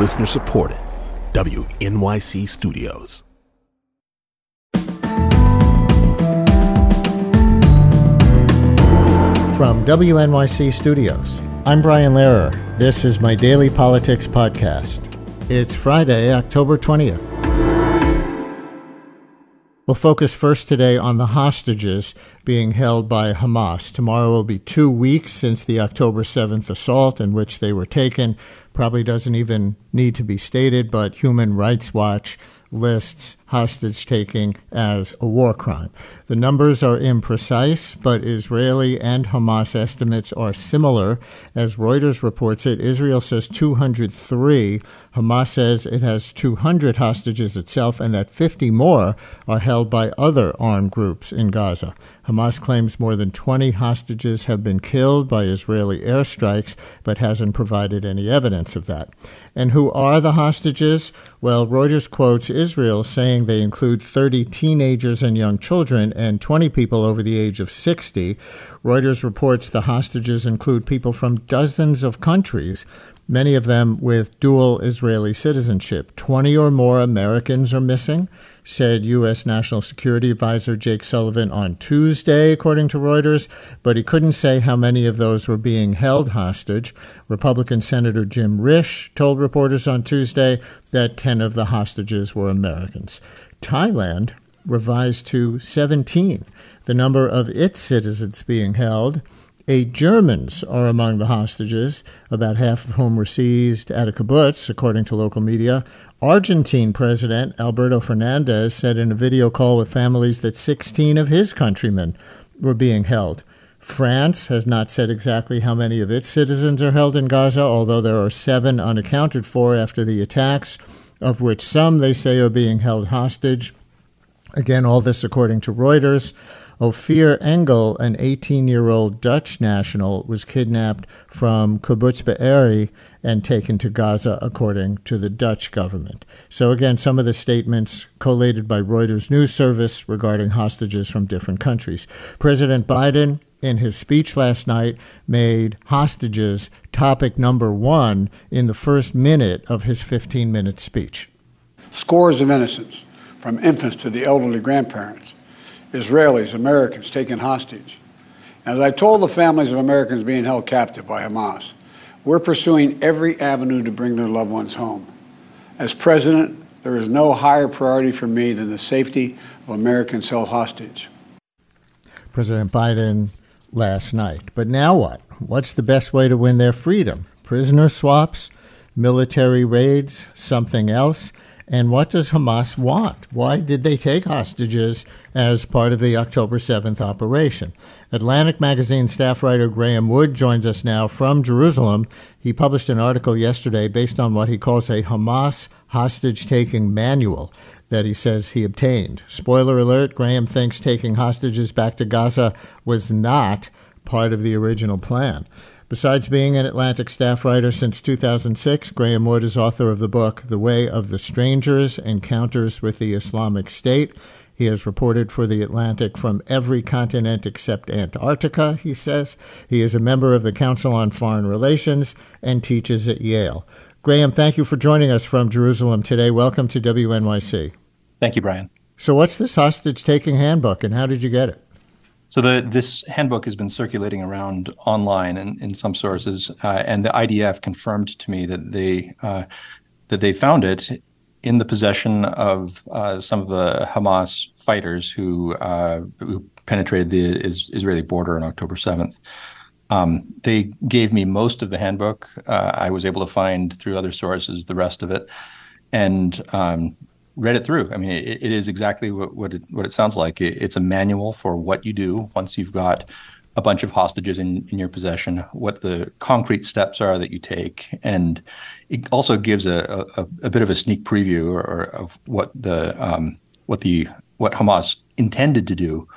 Listener supported. WNYC Studios. From WNYC Studios, I'm Brian Lehrer. This is my daily politics podcast. It's Friday, October 20th. We'll focus first today on the hostages being held by Hamas. Tomorrow will be two weeks since the October 7th assault in which they were taken. Probably doesn't even need to be stated, but Human Rights Watch lists hostage taking as a war crime. The numbers are imprecise, but Israeli and Hamas estimates are similar. As Reuters reports it, Israel says 203. Hamas says it has 200 hostages itself and that 50 more are held by other armed groups in Gaza. Hamas claims more than 20 hostages have been killed by Israeli airstrikes, but hasn't provided any evidence of that. And who are the hostages? Well, Reuters quotes Israel saying they include 30 teenagers and young children and 20 people over the age of 60. Reuters reports the hostages include people from dozens of countries, many of them with dual Israeli citizenship. 20 or more Americans are missing said U.S. National Security Advisor Jake Sullivan on Tuesday, according to Reuters, but he couldn't say how many of those were being held hostage. Republican Senator Jim Risch told reporters on Tuesday that 10 of the hostages were Americans. Thailand revised to 17 the number of its citizens being held. Eight Germans are among the hostages, about half of whom were seized at a kibbutz, according to local media. Argentine President Alberto Fernandez said in a video call with families that 16 of his countrymen were being held. France has not said exactly how many of its citizens are held in Gaza, although there are seven unaccounted for after the attacks, of which some they say are being held hostage. Again, all this according to Reuters. Ophir Engel, an 18 year old Dutch national, was kidnapped from Kibbutz Be'eri and taken to Gaza, according to the Dutch government. So, again, some of the statements collated by Reuters news service regarding hostages from different countries. President Biden, in his speech last night, made hostages topic number one in the first minute of his 15 minute speech. Scores of innocents, from infants to the elderly grandparents, Israelis, Americans taken hostage. As I told the families of Americans being held captive by Hamas, we're pursuing every avenue to bring their loved ones home. As president, there is no higher priority for me than the safety of Americans held hostage. President Biden last night. But now what? What's the best way to win their freedom? Prisoner swaps, military raids, something else? And what does Hamas want? Why did they take hostages as part of the October 7th operation? Atlantic magazine staff writer Graeme Wood joins us now from Jerusalem. He published an article yesterday based on what he calls a Hamas hostage taking manual that he says he obtained. Spoiler alert Graeme thinks taking hostages back to Gaza was not part of the original plan. Besides being an Atlantic staff writer since 2006, Graeme Wood is author of the book The Way of the Strangers Encounters with the Islamic State. He has reported for the Atlantic from every continent except Antarctica, he says. He is a member of the Council on Foreign Relations and teaches at Yale. Graeme, thank you for joining us from Jerusalem today. Welcome to WNYC. Thank you, Brian. So, what's this hostage taking handbook and how did you get it? So the this handbook has been circulating around online and in some sources, uh, and the IDF confirmed to me that they uh, that they found it in the possession of uh, some of the Hamas fighters who uh, who penetrated the is, Israeli border on October seventh. Um, they gave me most of the handbook. Uh, I was able to find through other sources the rest of it, and um, read it through. I mean, it, it is exactly what what it, what it sounds like. It, it's a manual for what you do once you've got a bunch of hostages in, in your possession, what the concrete steps are that you take, and it also gives a, a, a bit of a sneak preview or, or of what the um, what the what Hamas intended to do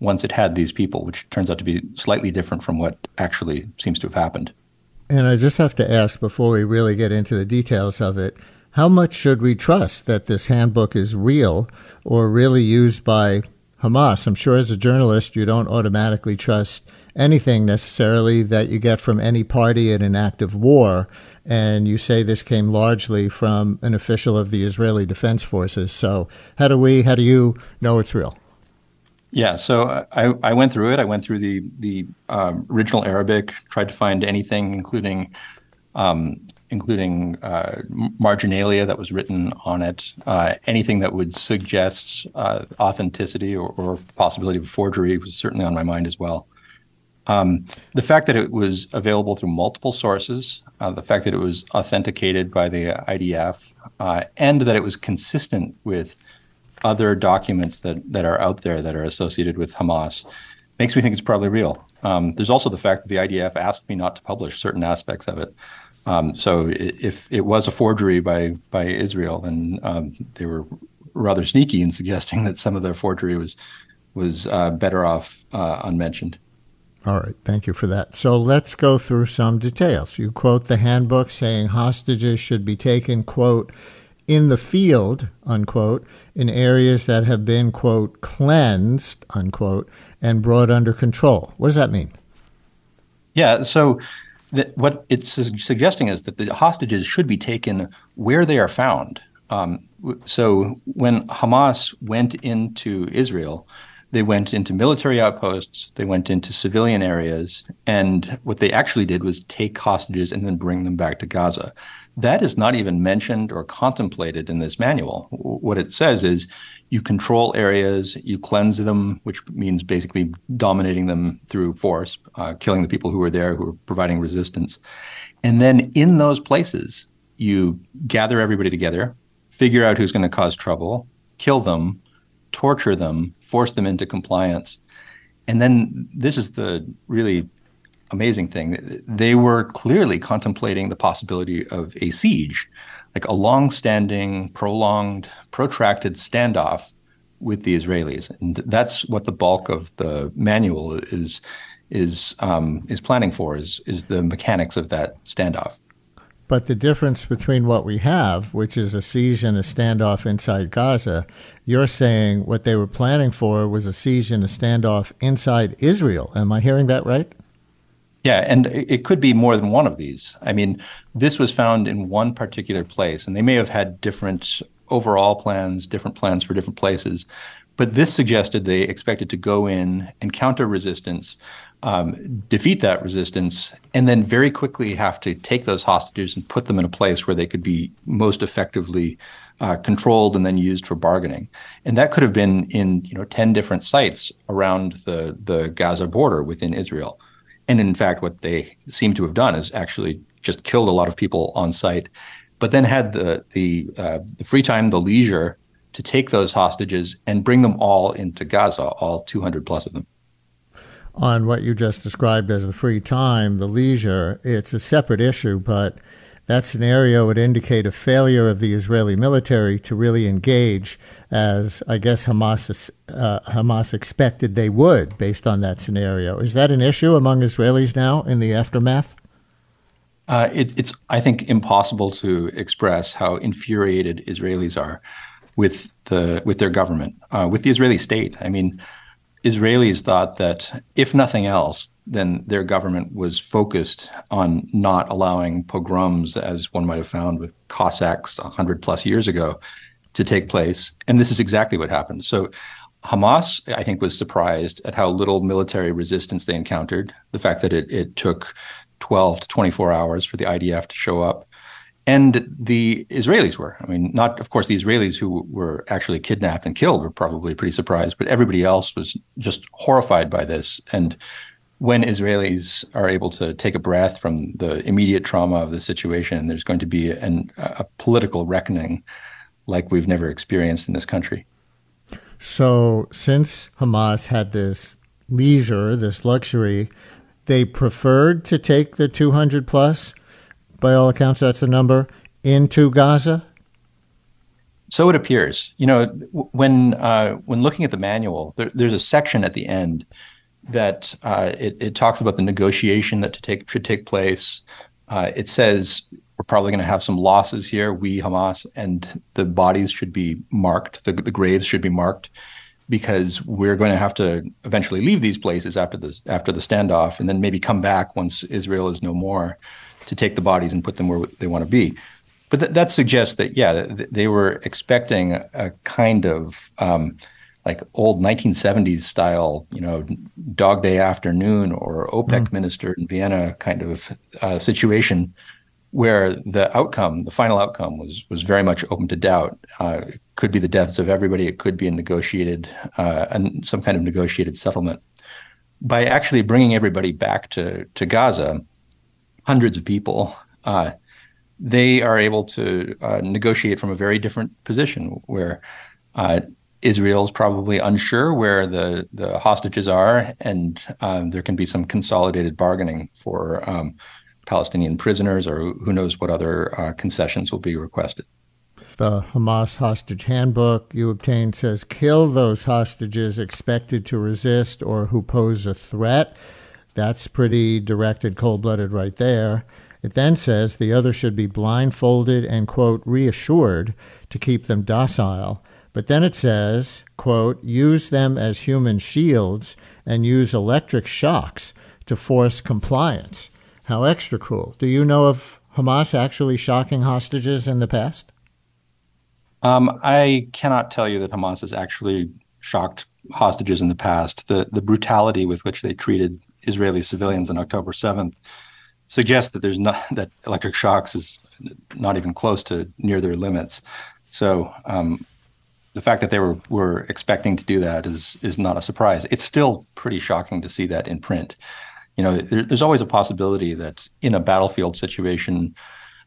once it had these people, which turns out to be slightly different from what actually seems to have happened. And I just have to ask before we really get into the details of it how much should we trust that this handbook is real or really used by Hamas? I'm sure as a journalist, you don't automatically trust anything necessarily that you get from any party in an act of war. And you say this came largely from an official of the Israeli Defense Forces. So, how do we, how do you know it's real? Yeah, so I, I went through it. I went through the the um, original Arabic, tried to find anything, including um, including uh, marginalia that was written on it, uh, anything that would suggest uh, authenticity or, or, possibility of forgery was certainly on my mind as well. Um, the fact that it was available through multiple sources, uh, the fact that it was authenticated by the IDF, uh, and that it was consistent with other documents that, that are out there that are associated with Hamas makes me think it's probably real. Um, there's also the fact that the IDF asked me not to publish certain aspects of it. Um, so if it was a forgery by by Israel, then um, they were rather sneaky in suggesting that some of their forgery was was uh, better off uh, unmentioned. All right, thank you for that. So let's go through some details. You quote the handbook saying hostages should be taken, quote, in the field, unquote, in areas that have been, quote, cleansed, unquote, and brought under control. What does that mean? Yeah, so that what it's suggesting is that the hostages should be taken where they are found. Um, so when Hamas went into Israel, they went into military outposts, they went into civilian areas, and what they actually did was take hostages and then bring them back to Gaza. That is not even mentioned or contemplated in this manual. What it says is you control areas, you cleanse them, which means basically dominating them through force, uh, killing the people who are there who are providing resistance. And then in those places, you gather everybody together, figure out who's going to cause trouble, kill them, torture them, force them into compliance. And then this is the really amazing thing. They were clearly contemplating the possibility of a siege, like a long-standing, prolonged, protracted standoff with the Israelis, and that's what the bulk of the manual is is um, is planning for is is the mechanics of that standoff. But the difference between what we have, which is a siege and a standoff inside Gaza, you're saying what they were planning for was a siege and a standoff inside Israel. Am I hearing that right? Yeah, and it could be more than one of these. I mean, this was found in one particular place, and they may have had different overall plans, different plans for different places. But this suggested they expected to go in, encounter resistance, um, defeat that resistance, and then very quickly have to take those hostages and put them in a place where they could be most effectively uh, controlled and then used for bargaining. And that could have been in you know ten different sites around the the Gaza border within Israel. And in fact, what they seem to have done is actually just killed a lot of people on site, but then had the the, uh, the free time, the leisure to take those hostages and bring them all into Gaza, all 200 plus of them. On what you just described as the free time, the leisure, it's a separate issue, but that scenario would indicate a failure of the Israeli military to really engage, as I guess Hamas uh, Hamas expected they would, based on that scenario. Is that an issue among Israelis now in the aftermath? Uh, it, it's, I think, impossible to express how infuriated Israelis are with the with their government, uh, with the Israeli state. I mean, Israelis thought that if nothing else, then their government was focused on not allowing pogroms, as one might have found with Cossacks 100 plus years ago, to take place. And this is exactly what happened. So Hamas, I think, was surprised at how little military resistance they encountered, the fact that it, it took 12 to 24 hours for the IDF to show up and the Israelis were. I mean, not of course the Israelis who were actually kidnapped and killed were probably pretty surprised, but everybody else was just horrified by this. And when Israelis are able to take a breath from the immediate trauma of the situation, there's going to be an, a political reckoning like we've never experienced in this country. So, since Hamas had this leisure, this luxury, they preferred to take the 200 plus by all accounts, that's the number, into Gaza? So it appears. You know, when uh, when looking at the manual, there, there's a section at the end that uh, it, it, talks about the negotiation that to take should take place. Uh, it says we're probably going to have some losses here, we Hamas, and the bodies should be marked. The, the graves should be marked. because we're going to have to eventually leave these places after the after the standoff, and then maybe come back once Israel is no more to take the bodies and put them where they want to be. But th- that suggests that yeah, th- they were expecting a, a kind of um, like old 1970s style, you know, Dog Day Afternoon or OPEC mm. minister in Vienna kind of uh, situation, where the outcome, the final outcome, was was very much open to doubt. Uh, it could be the deaths of everybody. It could be a negotiated, uh, and some kind of negotiated settlement. By actually bringing everybody back to to Gaza, hundreds of people. Uh, they are able to uh, negotiate from a very different position where uh, Israel is probably unsure where the, the hostages are, and um, there can be some consolidated bargaining for um, Palestinian prisoners, or who knows what other uh, concessions will be requested. The Hamas hostage handbook you obtained says kill those hostages expected to resist or who pose a threat. That's pretty directed, cold blooded right there. It then says the other should be blindfolded and, quote, reassured to keep them docile. But then it says, quote, use them as human shields and use electric shocks to force compliance. How extra cruel. Do you know of Hamas actually shocking hostages in the past? Um, I cannot tell you that Hamas has actually shocked hostages in the past. The the brutality with which they treated Israeli civilians on October 7th suggests that there's not that electric shocks is not even close to near their limits. So um, the fact that they were were expecting to do that is is not a surprise. It's still pretty shocking to see that in print. You know, there, there's always a possibility that in a battlefield situation,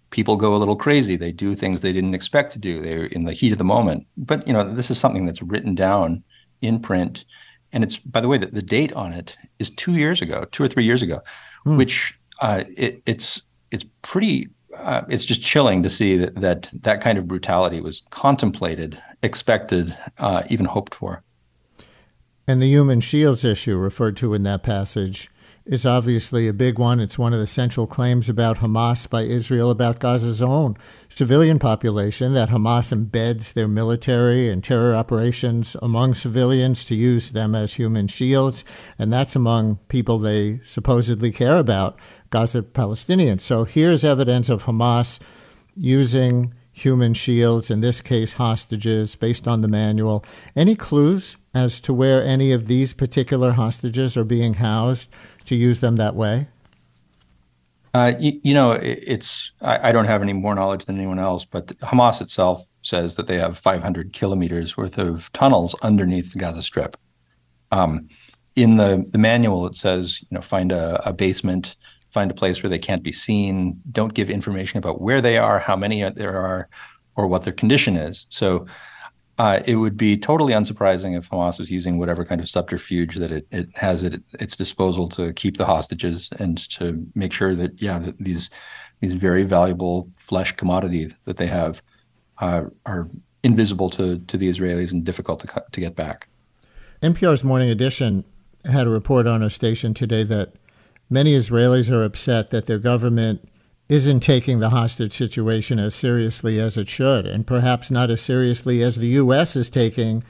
people go a little crazy. They do things they didn't expect to do. They're in the heat of the moment. But you know, this is something that's written down in print, and it's by the way that the date on it is two years ago, two or three years ago, hmm. which uh, it, it's it's pretty uh, it's just chilling to see that, that that kind of brutality was contemplated, expected, uh, even hoped for. And the human shields issue referred to in that passage is obviously a big one. It's one of the central claims about Hamas by Israel about Gaza's own civilian population that Hamas embeds their military and terror operations among civilians to use them as human shields. And that's among people they supposedly care about. Gaza Palestinians. So here's evidence of Hamas using human shields, in this case hostages, based on the manual. Any clues as to where any of these particular hostages are being housed to use them that way? Uh, you, you, know, it, it's I, I, don't have any more knowledge than anyone else, but Hamas itself says that they have 500 kilometers worth of tunnels underneath the Gaza Strip. Um, in the the manual, it says you know find a, a basement find a place where they can't be seen, don't give information about where they are, how many there are, or what their condition is. So uh, it would be totally unsurprising if Hamas was using whatever kind of subterfuge that it, it has at its disposal to keep the hostages and to make sure that yeah that these these very valuable flesh commodities that they have uh, are invisible to to the Israelis and difficult to to get back. NPR's Morning Edition had a report on a station today that Many Israelis are upset that their government isn't taking the hostage situation as seriously as it should, and perhaps not as seriously as the U.S. is taking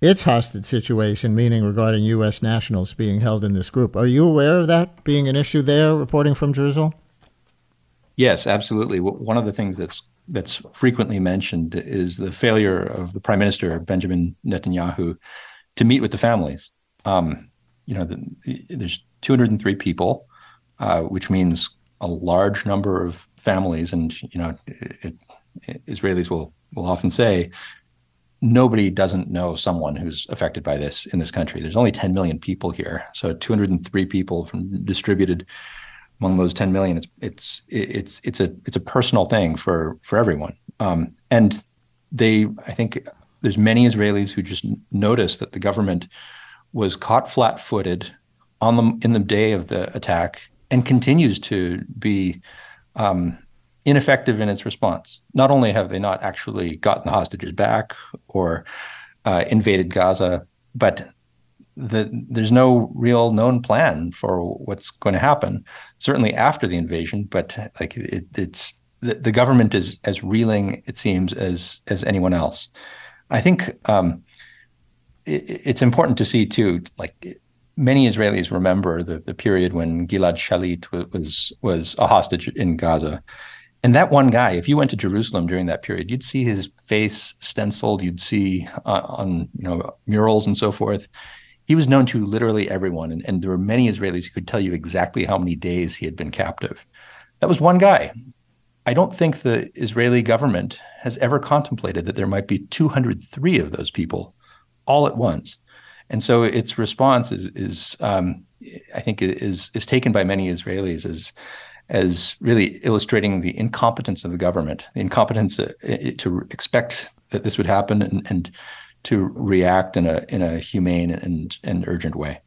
its hostage situation, meaning regarding U.S. nationals being held in this group. Are you aware of that being an issue there, reporting from Jerusalem? Yes, absolutely. One of the things that's that's frequently mentioned is the failure of the Prime Minister Benjamin Netanyahu to meet with the families. Um, you know, the, there's 203 people, uh, which means a large number of families. And you know, it, it, Israelis will will often say nobody doesn't know someone who's affected by this in this country. There's only 10 million people here, so 203 people from distributed among those 10 million. It's it's it's it's a it's a personal thing for for everyone. Um, and they, I think, there's many Israelis who just noticed that the government was caught flat-footed on the in the day of the attack and continues to be um, ineffective in its response. Not only have they not actually gotten the hostages back or uh, invaded Gaza, but the, there's no real known plan for what's going to happen. Certainly after the invasion, but like it, it's the, the, government is as reeling, it seems, as as anyone else. I think um, it, it's important to see too, like many Israelis remember the, the period when Gilad Shalit was was a hostage in Gaza. And that one guy, if you went to Jerusalem during that period, you'd see his face stenciled. You'd see uh, on you know murals and so forth. He was known to literally everyone, and, and there were many Israelis who could tell you exactly how many days he had been captive. That was one guy. I don't think the Israeli government has ever contemplated that there might be 203 of those people all at once. And so its response is, is um, I think, is is taken by many Israelis as as really illustrating the incompetence of the government, the incompetence uh, to expect that this would happen and, and to react in a in a humane and, and urgent way.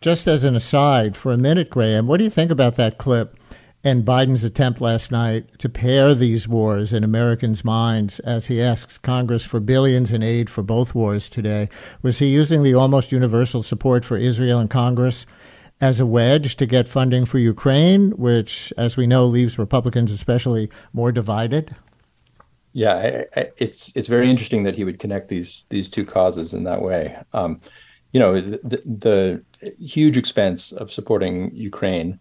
Just as an aside, for a minute, Graeme, what do you think about that clip and Biden's attempt last night to pair these wars in Americans' minds as he asks Congress for billions in aid for both wars today. Was he using the almost universal support for Israel in Congress as a wedge to get funding for Ukraine, which, as we know, leaves Republicans especially more divided? Yeah, I, I, it's it's very interesting that he would connect these these two causes in that way. Um, you know, the, the huge expense of supporting Ukraine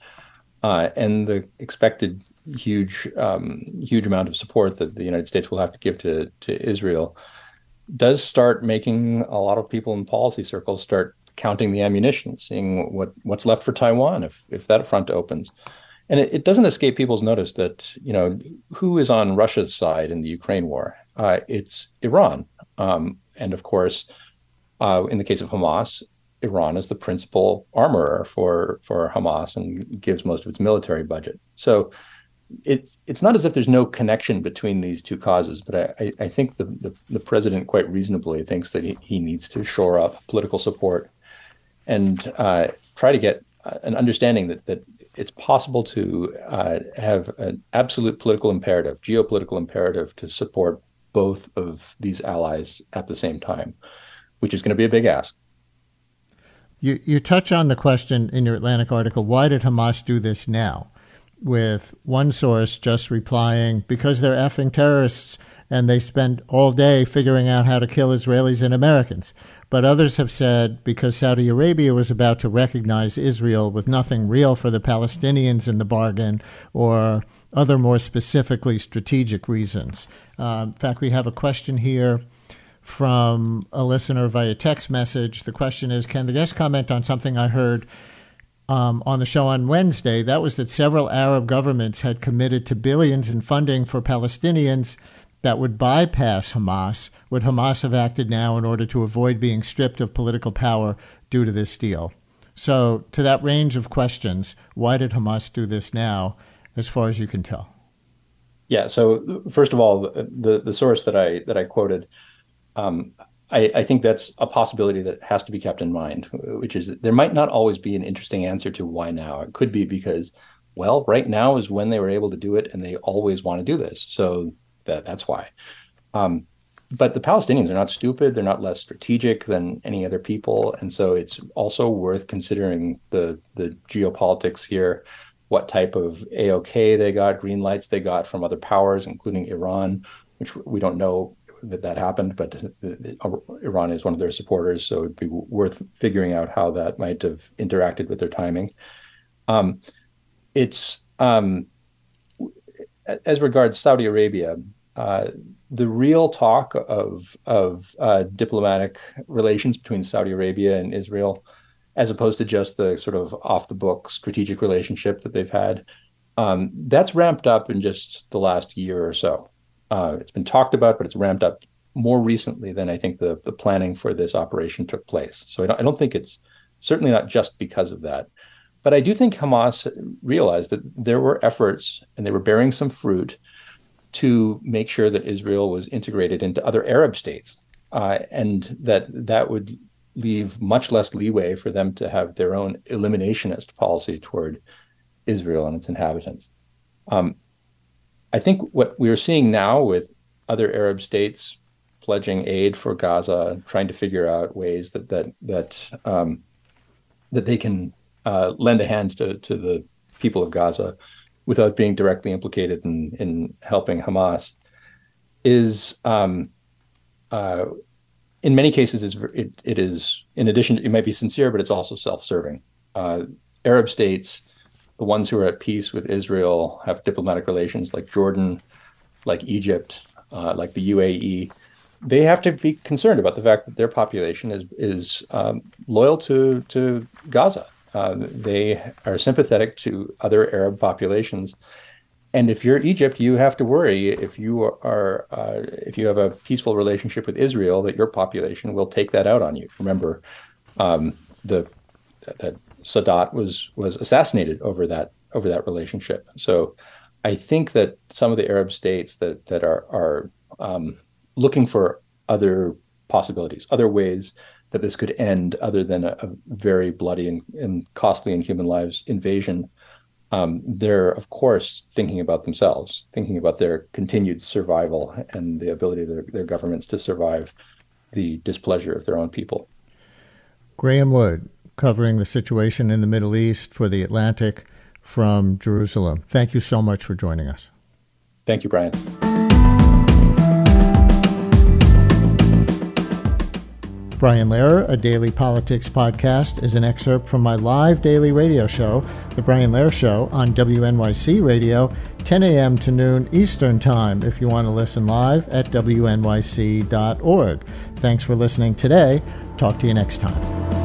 uh, and the expected huge um, huge amount of support that the United States will have to give to to Israel does start making a lot of people in policy circles start counting the ammunition, seeing what what's left for Taiwan if if that front opens. And it, it doesn't escape people's notice that you know who is on Russia's side in the Ukraine war. Uh, it's Iran, um, and of course, uh, in the case of Hamas, Iran is the principal armorer for for Hamas and gives most of its military budget. So it's it's not as if there's no connection between these two causes, but I, I think the, the, the president quite reasonably thinks that he, he needs to shore up political support and uh, try to get an understanding that that it's possible to uh, have an absolute political imperative, geopolitical imperative to support both of these allies at the same time, which is going to be a big ask. You, you touch on the question in your Atlantic article why did Hamas do this now? With one source just replying, because they're effing terrorists and they spend all day figuring out how to kill Israelis and Americans. But others have said because Saudi Arabia was about to recognize Israel with nothing real for the Palestinians in the bargain, or other more specifically strategic reasons. Uh, in fact, we have a question here from a listener via text message. The question is Can the guest comment on something I heard um, on the show on Wednesday? That was that several Arab governments had committed to billions in funding for Palestinians that would bypass Hamas. Would Hamas have acted now in order to avoid being stripped of political power due to this deal? So, to that range of questions, why did Hamas do this now, as far as you can tell? Yeah. So, first of all, the the source that I that I quoted um, I, I, think that's a possibility that has to be kept in mind, which is that there might not always be an interesting answer to why now. It could be because, well, right now is when they were able to do it, and they always want to do this, so that that's why. Um, but the Palestinians are not stupid; they're not less strategic than any other people, and so it's also worth considering the the geopolitics here. What type of AOK they got, green lights they got from other powers, including Iran, which we don't know that that happened, but Iran is one of their supporters, so it'd be worth figuring out how that might have interacted with their timing. Um, it's um, as regards Saudi Arabia, uh, the real talk of of uh, diplomatic relations between Saudi Arabia and Israel, as opposed to just the sort of off the book strategic relationship that they've had, um, that's ramped up in just the last year or so. Uh, it's been talked about, but it's ramped up more recently than I think the the planning for this operation took place. So I don't, I don't think it's certainly not just because of that. But I do think Hamas realized that there were efforts and they were bearing some fruit to make sure that Israel was integrated into other Arab states, uh, and that that would leave much less leeway for them to have their own eliminationist policy toward Israel and its inhabitants. Um, I think what we are seeing now with other Arab states pledging aid for Gaza, trying to figure out ways that that that um, that they can uh, lend a hand to to the people of Gaza without being directly implicated in in helping Hamas, is um, uh, in many cases, it, it is, in addition, it might be sincere, but it's also self serving. Uh, Arab states, the ones who are at peace with Israel, have diplomatic relations like Jordan, like Egypt, uh, like the UAE. They have to be concerned about the fact that their population is is um, loyal to to Gaza. Uh, they are sympathetic to other Arab populations, and if you're Egypt, you have to worry if you are uh, if you have a peaceful relationship with Israel that your population will take that out on you. Remember, um, the that Sadat was was assassinated over that over that relationship. So, I think that some of the Arab states that that are are um, looking for other possibilities, other ways that this could end, other than a, a very bloody and, and costly in human lives invasion um, they're of course thinking about themselves, thinking about their continued survival and the ability of their, their governments to survive the displeasure of their own people. Graeme Wood, covering the situation in the Middle East for the Atlantic from Jerusalem. Thank you so much for joining us. Thank you, Brian. Brian Lehrer, a daily politics podcast, is an excerpt from my live daily radio show, The Brian Lehrer Show, on WNYC Radio, 10 a.m. to noon Eastern Time, if you want to listen live at WNYC.org. Thanks for listening today. Talk to you next time.